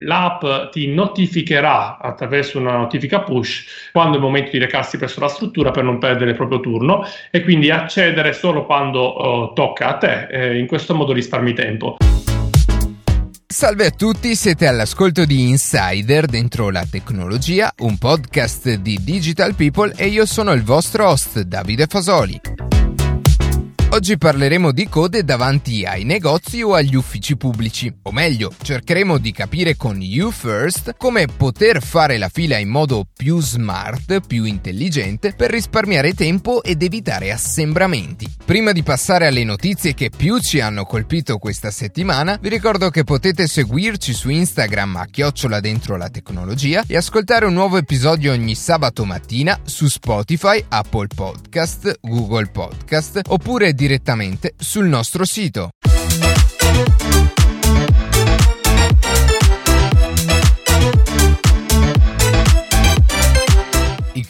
L'app ti notificherà attraverso una notifica push quando è il momento di recarsi presso la struttura per non perdere il proprio turno e quindi accedere solo quando uh, tocca a te. Eh, in questo modo risparmi tempo. Salve a tutti, siete all'ascolto di Insider dentro la tecnologia, un podcast di Digital People e io sono il vostro host Davide Fasoli. Oggi parleremo di code davanti ai negozi o agli uffici pubblici, o meglio, cercheremo di capire con You First come poter fare la fila in modo più smart, più intelligente, per risparmiare tempo ed evitare assembramenti. Prima di passare alle notizie che più ci hanno colpito questa settimana, vi ricordo che potete seguirci su Instagram a chiocciola dentro la tecnologia e ascoltare un nuovo episodio ogni sabato mattina su Spotify, Apple Podcast, Google Podcast oppure direttamente sul nostro sito.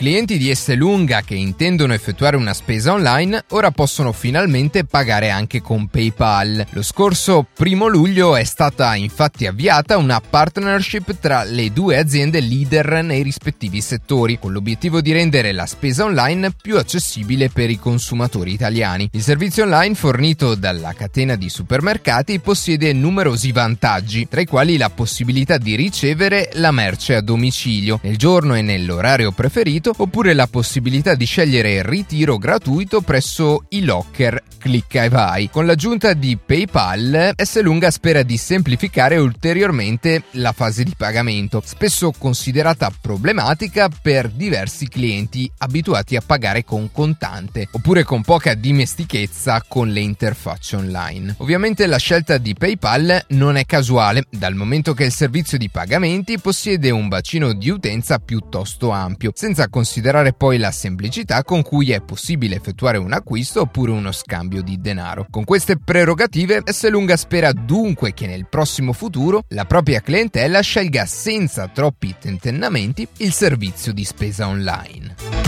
Clienti di Esselunga che intendono effettuare una spesa online ora possono finalmente pagare anche con PayPal. Lo scorso primo luglio è stata infatti avviata una partnership tra le due aziende leader nei rispettivi settori, con l'obiettivo di rendere la spesa online più accessibile per i consumatori italiani. Il servizio online fornito dalla catena di supermercati possiede numerosi vantaggi, tra i quali la possibilità di ricevere la merce a domicilio, nel giorno e nell'orario preferito oppure la possibilità di scegliere il ritiro gratuito presso i locker Clicca e Vai. Con l'aggiunta di PayPal, Esselunga spera di semplificare ulteriormente la fase di pagamento, spesso considerata problematica per diversi clienti abituati a pagare con contante, oppure con poca dimestichezza con le interfacce online. Ovviamente la scelta di PayPal non è casuale, dal momento che il servizio di pagamenti possiede un bacino di utenza piuttosto ampio, senza considerare poi la semplicità con cui è possibile effettuare un acquisto oppure uno scambio di denaro. Con queste prerogative, Esselunga spera dunque che nel prossimo futuro la propria clientela scelga senza troppi tentennamenti il servizio di spesa online.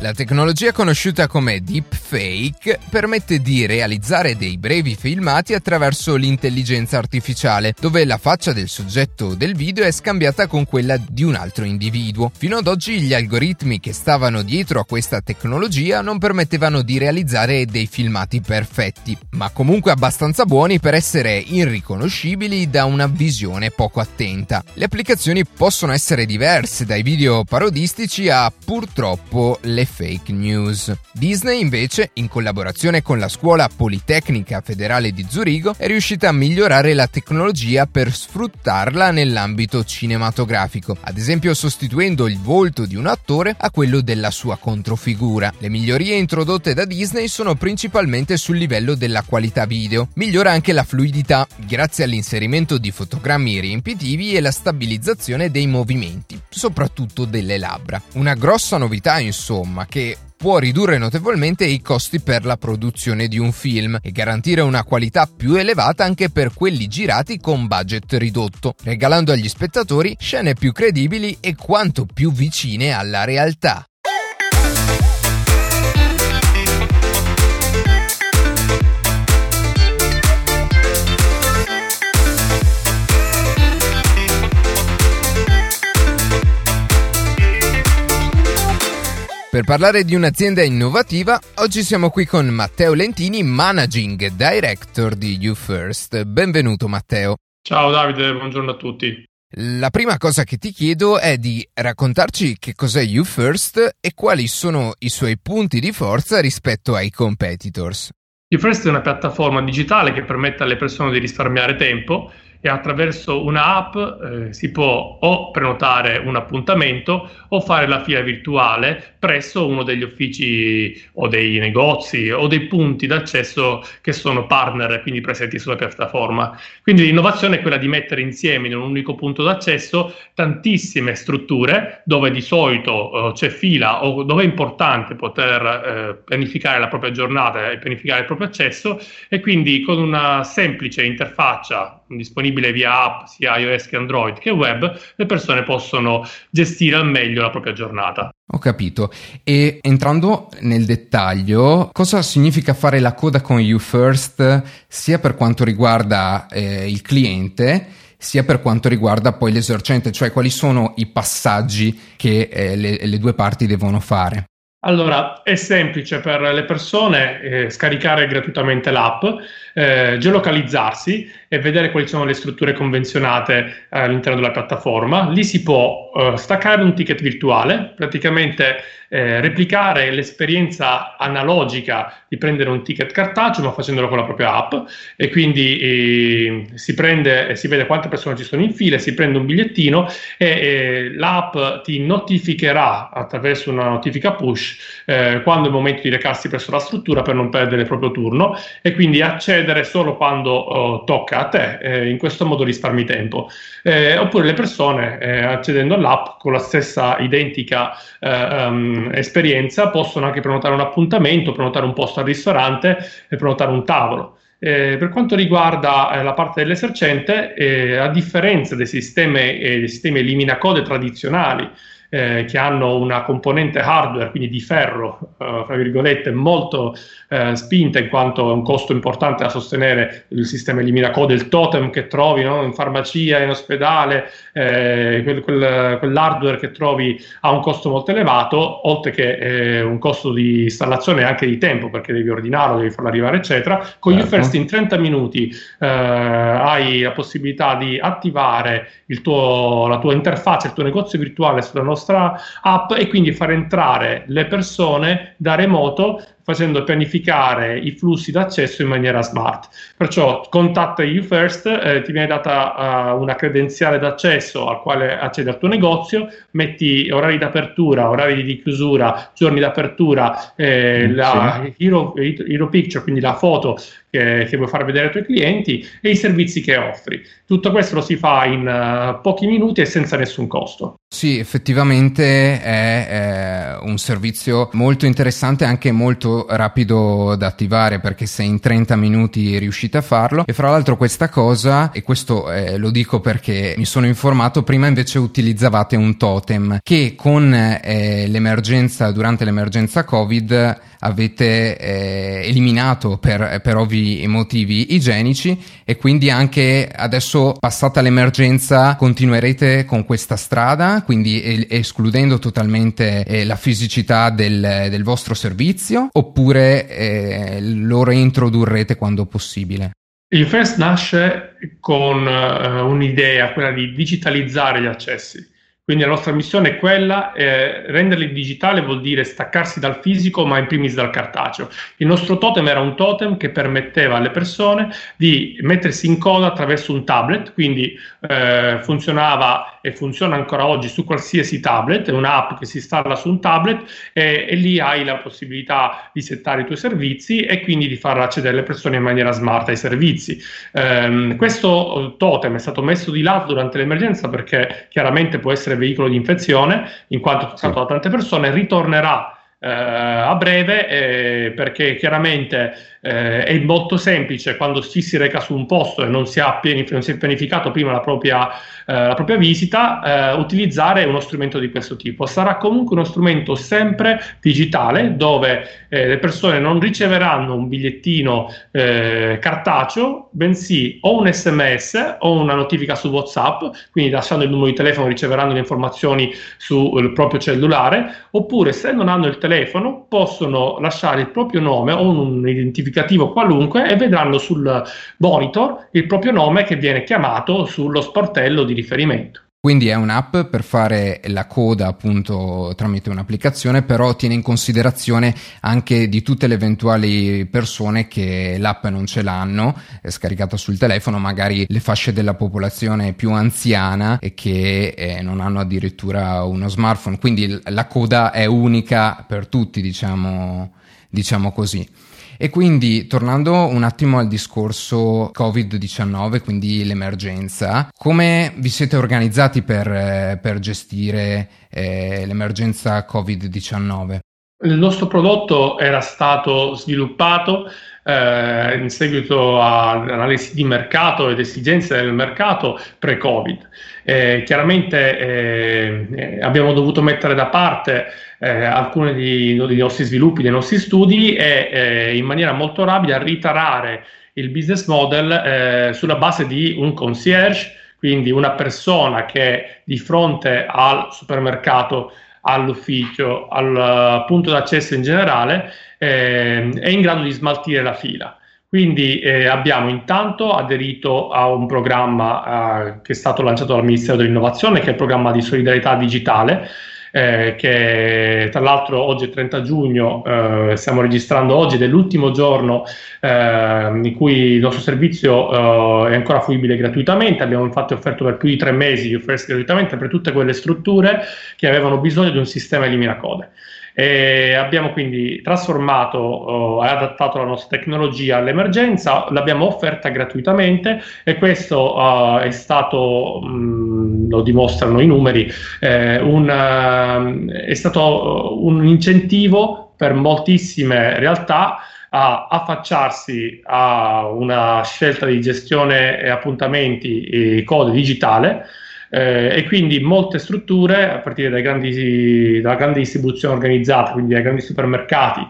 La tecnologia conosciuta come deepfake permette di realizzare dei brevi filmati attraverso l'intelligenza artificiale, dove la faccia del soggetto del video è scambiata con quella di un altro individuo. Fino ad oggi gli algoritmi che stavano dietro a questa tecnologia non permettevano di realizzare dei filmati perfetti, ma comunque abbastanza buoni per essere irriconoscibili da una visione poco attenta. Le applicazioni possono essere diverse dai video parodistici a purtroppo le fake news. Disney invece, in collaborazione con la Scuola Politecnica Federale di Zurigo, è riuscita a migliorare la tecnologia per sfruttarla nell'ambito cinematografico, ad esempio sostituendo il volto di un attore a quello della sua controfigura. Le migliorie introdotte da Disney sono principalmente sul livello della qualità video. Migliora anche la fluidità grazie all'inserimento di fotogrammi riempitivi e la stabilizzazione dei movimenti, soprattutto delle labbra. Una grossa novità, insomma, ma che può ridurre notevolmente i costi per la produzione di un film e garantire una qualità più elevata anche per quelli girati con budget ridotto, regalando agli spettatori scene più credibili e quanto più vicine alla realtà. Per parlare di un'azienda innovativa, oggi siamo qui con Matteo Lentini, Managing Director di YouFirst. Benvenuto Matteo. Ciao Davide, buongiorno a tutti. La prima cosa che ti chiedo è di raccontarci che cos'è YouFirst e quali sono i suoi punti di forza rispetto ai competitors. YouFirst è una piattaforma digitale che permette alle persone di risparmiare tempo e attraverso un'app eh, si può o prenotare un appuntamento o fare la fila virtuale presso uno degli uffici o dei negozi o dei punti d'accesso che sono partner quindi presenti sulla piattaforma. Quindi l'innovazione è quella di mettere insieme in un unico punto d'accesso tantissime strutture dove di solito eh, c'è fila o dove è importante poter eh, pianificare la propria giornata e pianificare il proprio accesso e quindi con una semplice interfaccia disponibile via app sia iOS che Android che web, le persone possono gestire al meglio la propria giornata. Ho capito. E entrando nel dettaglio, cosa significa fare la coda con You First sia per quanto riguarda eh, il cliente sia per quanto riguarda poi l'esercente, cioè quali sono i passaggi che eh, le, le due parti devono fare. Allora, è semplice per le persone eh, scaricare gratuitamente l'app, eh, geolocalizzarsi e vedere quali sono le strutture convenzionate eh, all'interno della piattaforma. Lì si può eh, staccare un ticket virtuale, praticamente eh, replicare l'esperienza analogica di prendere un ticket cartaceo ma facendolo con la propria app e quindi eh, si prende si vede quante persone ci sono in fila, si prende un bigliettino e l'app ti notificherà attraverso una notifica push eh, quando è il momento di recarsi presso la struttura per non perdere il proprio turno e quindi accedere solo quando oh, tocca a te, eh, in questo modo risparmi tempo. Eh, oppure le persone accedendo all'app con la stessa identica um, esperienza possono anche prenotare un appuntamento, prenotare un posto al ristorante e prenotare un tavolo. Eh, per quanto riguarda eh, la parte dell'esercente, eh, a differenza dei sistemi, eh, sistemi eliminacode tradizionali, eh, che hanno una componente hardware, quindi di ferro, eh, fra virgolette, molto eh, spinta in quanto è un costo importante da sostenere il sistema elimina code, il totem che trovi no? in farmacia, in ospedale, eh, quel, quel, quell'hardware che trovi ha un costo molto elevato, oltre che eh, un costo di installazione e anche di tempo, perché devi ordinarlo, devi farlo arrivare, eccetera. Con certo. UFirst in 30 minuti eh, hai la possibilità di attivare tuo, la tua interfaccia, il tuo negozio virtuale sulla nostra app e quindi far entrare le persone da remoto facendo pianificare i flussi d'accesso in maniera smart. Perciò contatta You First, eh, ti viene data uh, una credenziale d'accesso al quale accedi al tuo negozio, metti orari d'apertura, orari di chiusura, giorni d'apertura, eh, mm, la hero, hero, Picture, quindi la foto che, che, vuoi far vedere ai tuoi clienti e i servizi che offri. Tutto questo lo si fa in uh, pochi minuti e senza nessun costo. Sì, effettivamente è, è un servizio molto interessante e anche molto rapido da attivare perché se in 30 minuti riuscite a farlo. E fra l'altro questa cosa e questo eh, lo dico perché mi sono informato prima invece utilizzavate un totem che con eh, l'emergenza durante l'emergenza covid avete eh, eliminato per, per ovvi motivi igienici e quindi anche adesso passata l'emergenza continuerete con questa strada, quindi escludendo totalmente eh, la fisicità del, del, vostro servizio oppure eh, lo reintrodurrete quando possibile? Il FEST nasce con uh, un'idea, quella di digitalizzare gli accessi quindi la nostra missione è quella, eh, renderli digitale vuol dire staccarsi dal fisico, ma in primis dal cartaceo. Il nostro totem era un totem che permetteva alle persone di mettersi in coda attraverso un tablet, quindi eh, funzionava e funziona ancora oggi su qualsiasi tablet, è un'app che si installa su un tablet e, e lì hai la possibilità di settare i tuoi servizi e quindi di far accedere le persone in maniera smart ai servizi. Eh, questo totem è stato messo di lato durante l'emergenza perché chiaramente può essere veicolo di infezione, in quanto è toccato da tante persone, ritornerà eh, a breve eh, perché chiaramente eh, è molto semplice quando ci si reca su un posto e non si, pianif- non si è pianificato prima la propria, eh, la propria visita, eh, utilizzare uno strumento di questo tipo. Sarà comunque uno strumento sempre digitale dove eh, le persone non riceveranno un bigliettino eh, cartaceo, bensì o un sms o una notifica su WhatsApp, quindi lasciando il numero di telefono riceveranno le informazioni sul proprio cellulare, oppure se non hanno il telefono possono lasciare il proprio nome o un identificativo qualunque e vedranno sul monitor il proprio nome che viene chiamato sullo sportello di riferimento. Quindi è un'app per fare la coda appunto tramite un'applicazione, però tiene in considerazione anche di tutte le eventuali persone che l'app non ce l'hanno, è scaricata sul telefono, magari le fasce della popolazione più anziana e che eh, non hanno addirittura uno smartphone. Quindi la coda è unica per tutti, diciamo, diciamo così. E quindi tornando un attimo al discorso Covid-19, quindi l'emergenza, come vi siete organizzati per, eh, per gestire eh, l'emergenza Covid-19? Il nostro prodotto era stato sviluppato eh, in seguito all'analisi di mercato ed esigenze del mercato pre-Covid. Eh, chiaramente eh, eh abbiamo dovuto mettere da parte eh, alcuni dei, dei, nostri sviluppi, dei nostri studi e eh, in maniera molto rapida ritarare il business model sulla base di un concierge quindi una persona che di fronte al supermercato, all'ufficio, al punto d'accesso in generale, eh, è in grado di smaltire la fila. Quindi eh, abbiamo intanto aderito a un programma eh, che è stato lanciato dal Ministero dell'Innovazione, che è il programma di solidarietà digitale, eh, che tra l'altro oggi è 30 giugno, eh, stiamo registrando oggi ed è l'ultimo giorno eh, in cui il nostro servizio eh, è ancora fruibile gratuitamente. Abbiamo infatti offerto per più di tre mesi UFirst gratuitamente per tutte quelle strutture che avevano bisogno di un sistema eliminacode. E abbiamo quindi trasformato e adattato la nostra tecnologia all'emergenza, l'abbiamo offerta gratuitamente e questo uh, è stato, mh, mm, lo dimostrano i numeri, eh, un, uh, è stato un incentivo per moltissime realtà a affacciarsi a una scelta di gestione e appuntamenti e code digitale eh, e quindi molte strutture, a partire grandi, dalla grande distribuzione organizzata, quindi dai grandi supermercati,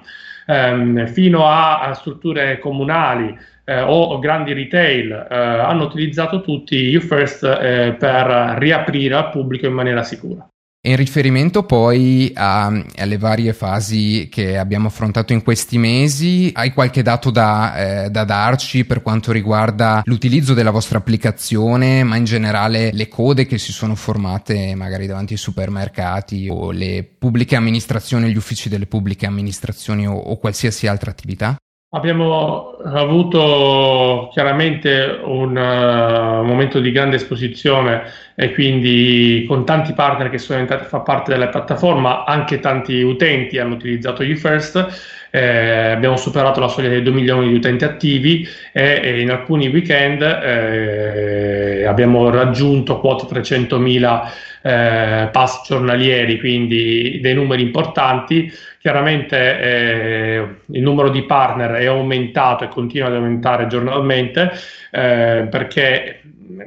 ehm, fino a, a, strutture comunali eh, o, grandi retail, eh, hanno utilizzato tutti UFirst eh, per riaprire al pubblico in maniera sicura. In riferimento poi a, alle varie fasi che abbiamo affrontato in questi mesi, hai qualche dato da, eh, da, darci per quanto riguarda l'utilizzo della vostra applicazione, ma in generale le code che si sono formate magari davanti ai supermercati o le pubbliche amministrazioni, gli uffici delle pubbliche amministrazioni o, o qualsiasi altra attività? Abbiamo avuto chiaramente un uh, momento di grande esposizione e quindi con tanti partner che sono entrati a far parte della piattaforma, anche tanti utenti hanno utilizzato UFirst. Eh, abbiamo superato la soglia dei 2 milioni di utenti attivi e, e in alcuni weekend eh, abbiamo raggiunto quota 300.000 eh, pass giornalieri, quindi dei numeri importanti. Chiaramente eh, il numero di partner è aumentato e continua ad aumentare giornalmente eh, perché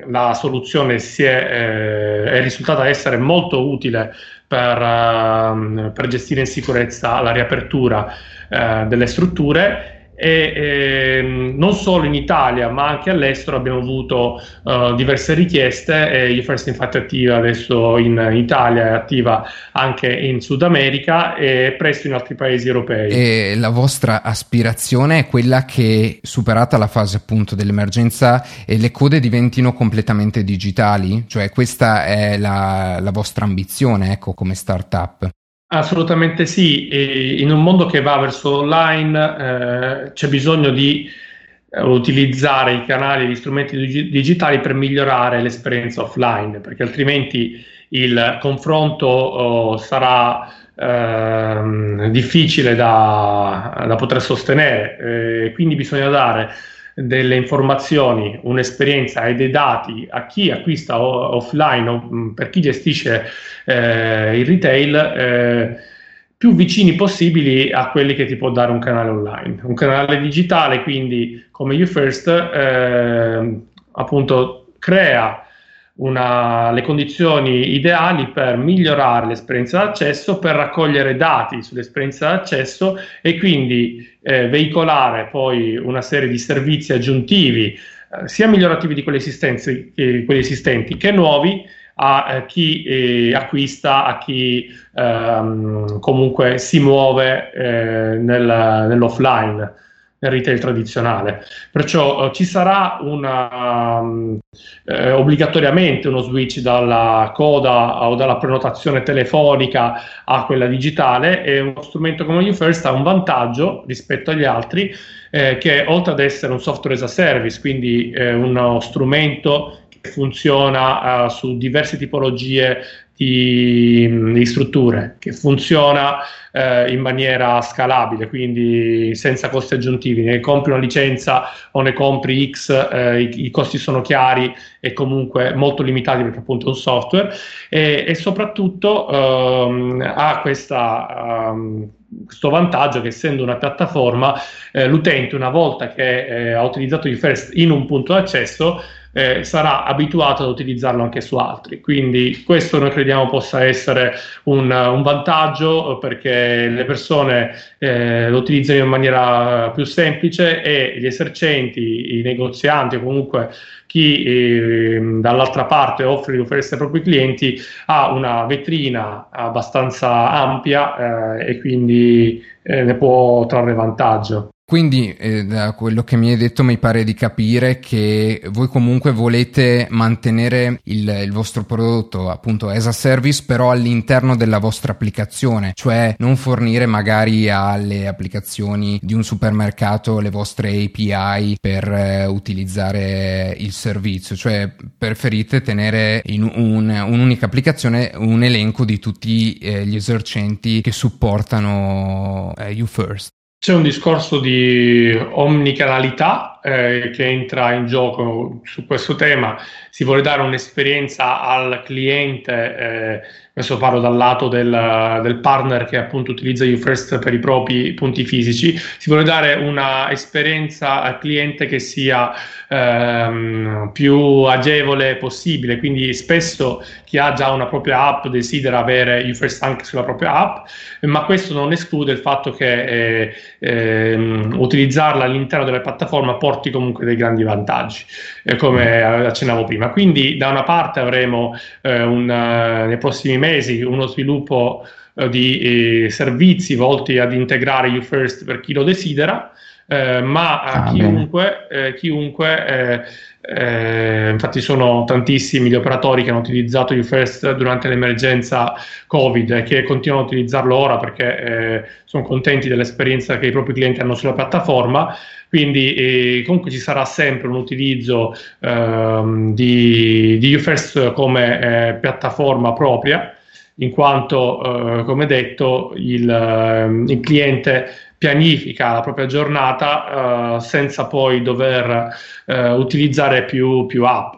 la soluzione è, eh, è, risultata essere molto utile per, uh, per, gestire in sicurezza la riapertura uh, delle strutture e ehm, non solo in Italia ma anche all'estero abbiamo avuto uh, diverse richieste e UFirst infatti è attiva adesso in Italia, è attiva anche in Sud America e presto in altri paesi europei. E la vostra aspirazione è quella che superata la fase appunto dell'emergenza e le code diventino completamente digitali? Cioè questa è la, la vostra ambizione ecco come startup? Assolutamente sì, e in un mondo che va verso online eh, c'è bisogno di eh, utilizzare i canali e gli strumenti dig- digitali per migliorare l'esperienza offline, perché altrimenti il confronto oh, sarà eh, difficile da, da, poter sostenere, eh, quindi bisogna dare delle informazioni, un'esperienza e dei dati a chi acquista offline o per chi gestisce eh, il retail eh, più vicini possibili a quelli che ti può dare un canale online. Un canale digitale, quindi come YouFirst, eh, appunto crea una, le condizioni ideali per migliorare l'esperienza d'accesso, per raccogliere dati sull'esperienza d'accesso e quindi eh, veicolare poi una serie di servizi aggiuntivi, eh, sia migliorativi di quelli esistenti, eh, quelli esistenti che nuovi, a eh, chi eh, acquista, a chi ehm, comunque si muove eh, nel, nell'offline nel retail tradizionale. Perciò eh, ci sarà una, um, eh, obbligatoriamente uno switch dalla coda o dalla prenotazione telefonica a quella digitale e uno strumento come UFirst ha un vantaggio rispetto agli altri eh, che oltre ad essere un software as a service, quindi eh, uno strumento funziona uh, su diverse tipologie di, di strutture, che funziona eh, in maniera scalabile, quindi senza costi aggiuntivi. Ne compri una licenza o ne compri X, eh, i, i, costi sono chiari e comunque molto limitati perché appunto è un software e, e soprattutto ehm, ha questa... Um, questo vantaggio che essendo una piattaforma eh, l'utente una volta che eh, ha utilizzato il First in un punto d'accesso eh, sarà abituato ad utilizzarlo anche su altri. Quindi questo noi crediamo possa essere un, un vantaggio perché le persone eh, lo utilizzano in maniera più semplice e gli esercenti, i negozianti o comunque chi eh, dall'altra parte offre di offrire ai propri clienti ha una vetrina abbastanza ampia eh, e quindi eh, ne può trarre vantaggio. Quindi eh, da quello che mi hai detto mi pare di capire che voi comunque volete mantenere il, il, vostro prodotto appunto as a service però all'interno della vostra applicazione, cioè non fornire magari alle applicazioni di un supermercato le vostre API per eh, utilizzare il servizio, cioè preferite tenere in un, un'unica applicazione un elenco di tutti eh, gli esercenti che supportano eh, YouFirst. C'è un discorso di omnicanalità eh, che entra in gioco su questo tema, si vuole dare un'esperienza al cliente, eh, adesso parlo dal lato del, del, partner che appunto utilizza UFirst per i propri punti fisici, si vuole dare un'esperienza al cliente che sia ehm, più agevole possibile, quindi spesso chi ha già una propria app desidera avere UFirst anche sulla propria app, ma questo non esclude il fatto che eh, ehm, utilizzarla all'interno della piattaforma porti comunque dei grandi vantaggi, eh, come accennavo prima. Quindi da una parte avremo eh, un, uh, nei prossimi mesi uno sviluppo uh, di eh, servizi volti ad integrare YouFirst per chi lo desidera, eh, ma a ah, chiunque, eh, chiunque eh, eh, infatti sono tantissimi gli operatori che hanno utilizzato UFirst durante l'emergenza Covid e che continuano a utilizzarlo ora perché eh, sono contenti dell'esperienza che i propri clienti hanno sulla piattaforma. Quindi eh, comunque ci sarà sempre un utilizzo ehm, di, di UFirst come eh, piattaforma propria, in quanto, eh, come detto, il, ehm, il cliente pianifica la propria giornata uh, senza poi dover uh, utilizzare più, più, app.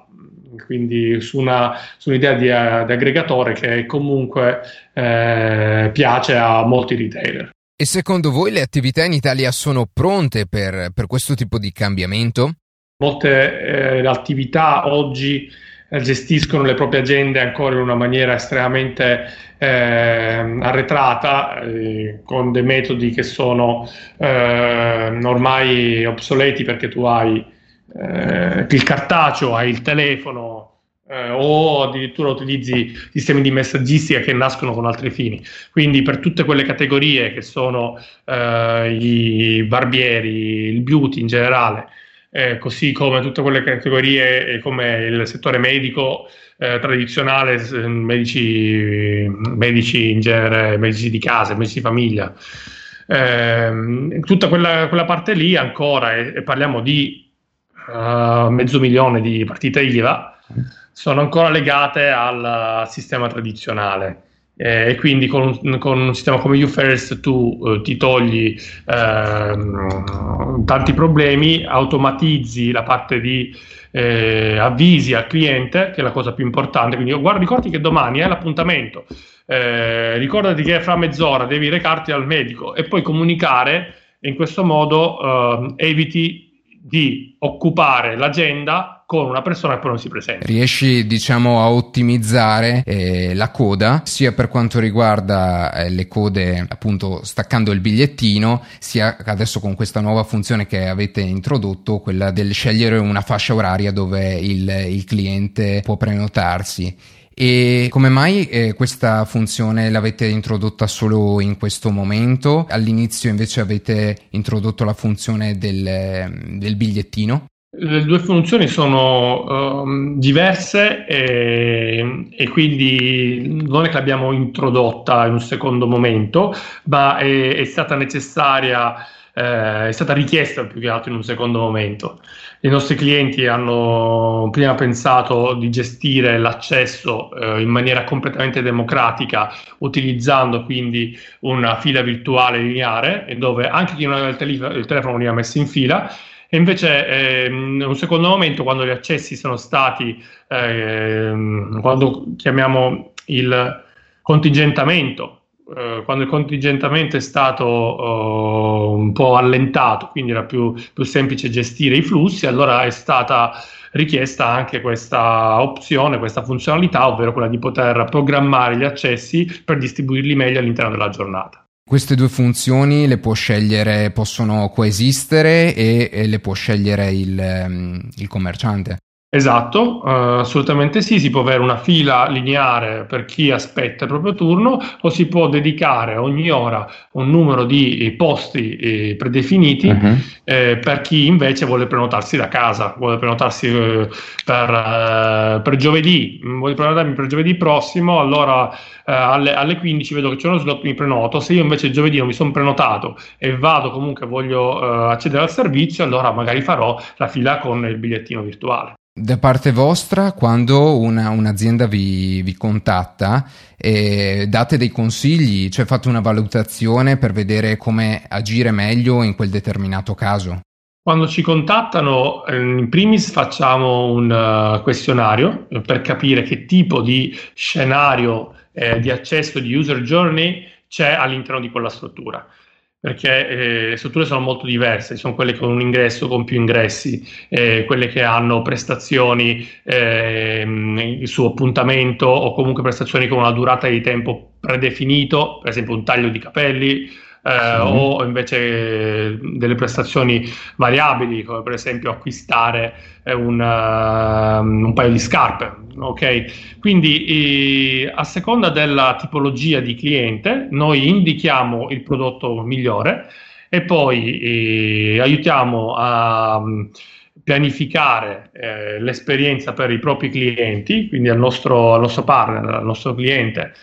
Quindi su, una, su un'idea di, uh, di, aggregatore che comunque piace a molti retailer. E secondo voi le attività in Italia sono pronte per, per questo tipo di cambiamento? Molte attività oggi gestiscono le proprie agende ancora in una maniera estremamente eh, arretrata, eh, con dei metodi che sono eh, ormai obsoleti perché tu hai eh, il cartaceo, hai il telefono. Eh, o addirittura utilizzi sistemi di messaggistica che nascono con altri fini. Quindi, per tutte quelle categorie che sono eh, i barbieri, il beauty in generale, eh, così come tutte quelle categorie come il settore medico eh, tradizionale, medici, medici in genere, medici di casa, medici di famiglia. Eh, tutta quella, quella, parte lì ancora, e, e parliamo di uh, mezzo milione di partite IVA, sono ancora legate al sistema tradizionale eh, e quindi con, con, un sistema come UFirst tu eh, ti togli eh, tanti problemi, automatizzi la parte di eh, avvisi al cliente, che è la cosa più importante. Quindi guarda, ricordi che domani è l'appuntamento, eh, ricordati che fra mezz'ora devi recarti al medico e poi comunicare. In questo modo eh, eviti di occupare l'agenda con una persona che poi non si presenta. Riesci, diciamo, a ottimizzare eh, la coda, sia per quanto riguarda eh, le code, appunto, staccando il bigliettino, sia adesso con questa nuova funzione che avete introdotto, quella del scegliere una fascia oraria dove il, il cliente può prenotarsi. E come mai eh, questa funzione l'avete introdotta solo in questo momento? All'inizio invece avete introdotto la funzione del, del bigliettino? Le due funzioni sono um, diverse e, e, quindi non è che l'abbiamo introdotta in un secondo momento, ma è, è stata necessaria, eh, è stata richiesta più che altro in un secondo momento. I nostri clienti hanno prima pensato di gestire l'accesso eh, in maniera completamente democratica, utilizzando quindi una fila virtuale lineare, dove anche chi non aveva il, tele- il telefono veniva messo in fila e invece eh, in un secondo momento, quando gli accessi sono stati, eh, quando chiamiamo il contingentamento, eh, quando il contingentamento è stato uh, un po' allentato, quindi era più, più, semplice gestire i flussi, allora è stata richiesta anche questa opzione, questa funzionalità, ovvero quella di poter programmare gli accessi per distribuirli meglio all'interno della giornata. Queste due funzioni le può scegliere, possono coesistere e, e le può scegliere il, ehm, il commerciante. Esatto, uh, assolutamente sì, si può avere una fila lineare per chi aspetta il proprio turno o si può dedicare ogni ora un numero di eh, posti eh, predefiniti uh-huh. eh, per chi invece vuole prenotarsi da casa, vuole prenotarsi eh, per, eh, per, giovedì, vuole prenotarmi per giovedì prossimo, allora alle, alle, 15 vedo che c'è uno slot, mi prenoto, se io invece giovedì non mi sono prenotato e vado comunque voglio accedere al servizio, allora magari farò la fila con il bigliettino virtuale. Da parte vostra, quando una, un'azienda vi, vi contatta, eh, date dei consigli, cioè fate una valutazione per vedere come agire meglio in quel determinato caso? Quando ci contattano, eh, in primis facciamo un uh, questionario per capire che tipo di scenario eh, di accesso di user journey c'è all'interno di quella struttura perché eh, le strutture sono molto diverse, sono quelle con un ingresso, con più ingressi, eh, quelle che hanno prestazioni eh, su appuntamento o comunque prestazioni con una durata di tempo predefinito, per esempio un taglio di capelli, eh, sì. o invece delle prestazioni variabili, come per esempio acquistare eh, un, uh, un paio di scarpe. Ok, quindi eh, a seconda della tipologia di cliente, noi indichiamo il prodotto migliore e poi eh, aiutiamo a um, pianificare eh, l'esperienza per i propri clienti, quindi al nostro, al nostro partner, al nostro cliente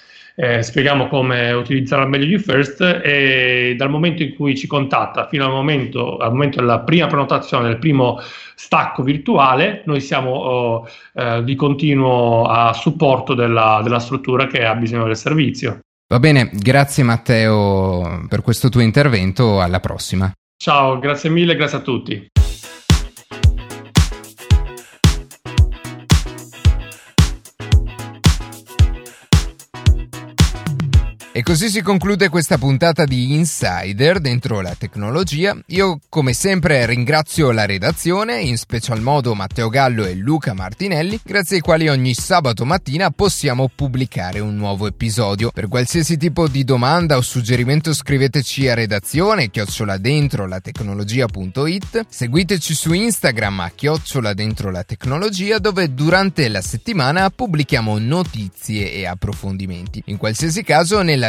eh, spieghiamo come utilizzare al meglio First e dal momento in cui ci contatta fino al momento, al momento della prima prenotazione, del primo stacco virtuale, noi siamo oh, eh, di continuo a supporto della, della struttura che ha bisogno del servizio. Va bene, grazie Matteo per questo tuo intervento, alla prossima. Ciao, grazie mille, grazie a tutti. E così si conclude questa puntata di Insider dentro la tecnologia. Io come sempre ringrazio la redazione, in special modo Matteo Gallo e Luca Martinelli, grazie ai quali ogni sabato mattina possiamo pubblicare un nuovo episodio. Per qualsiasi tipo di domanda o suggerimento scriveteci a redazione chiocciola dentro la tecnologia.it, seguiteci su Instagram a chiocciola dentro la tecnologia dove durante la settimana pubblichiamo notizie e approfondimenti. In qualsiasi caso nel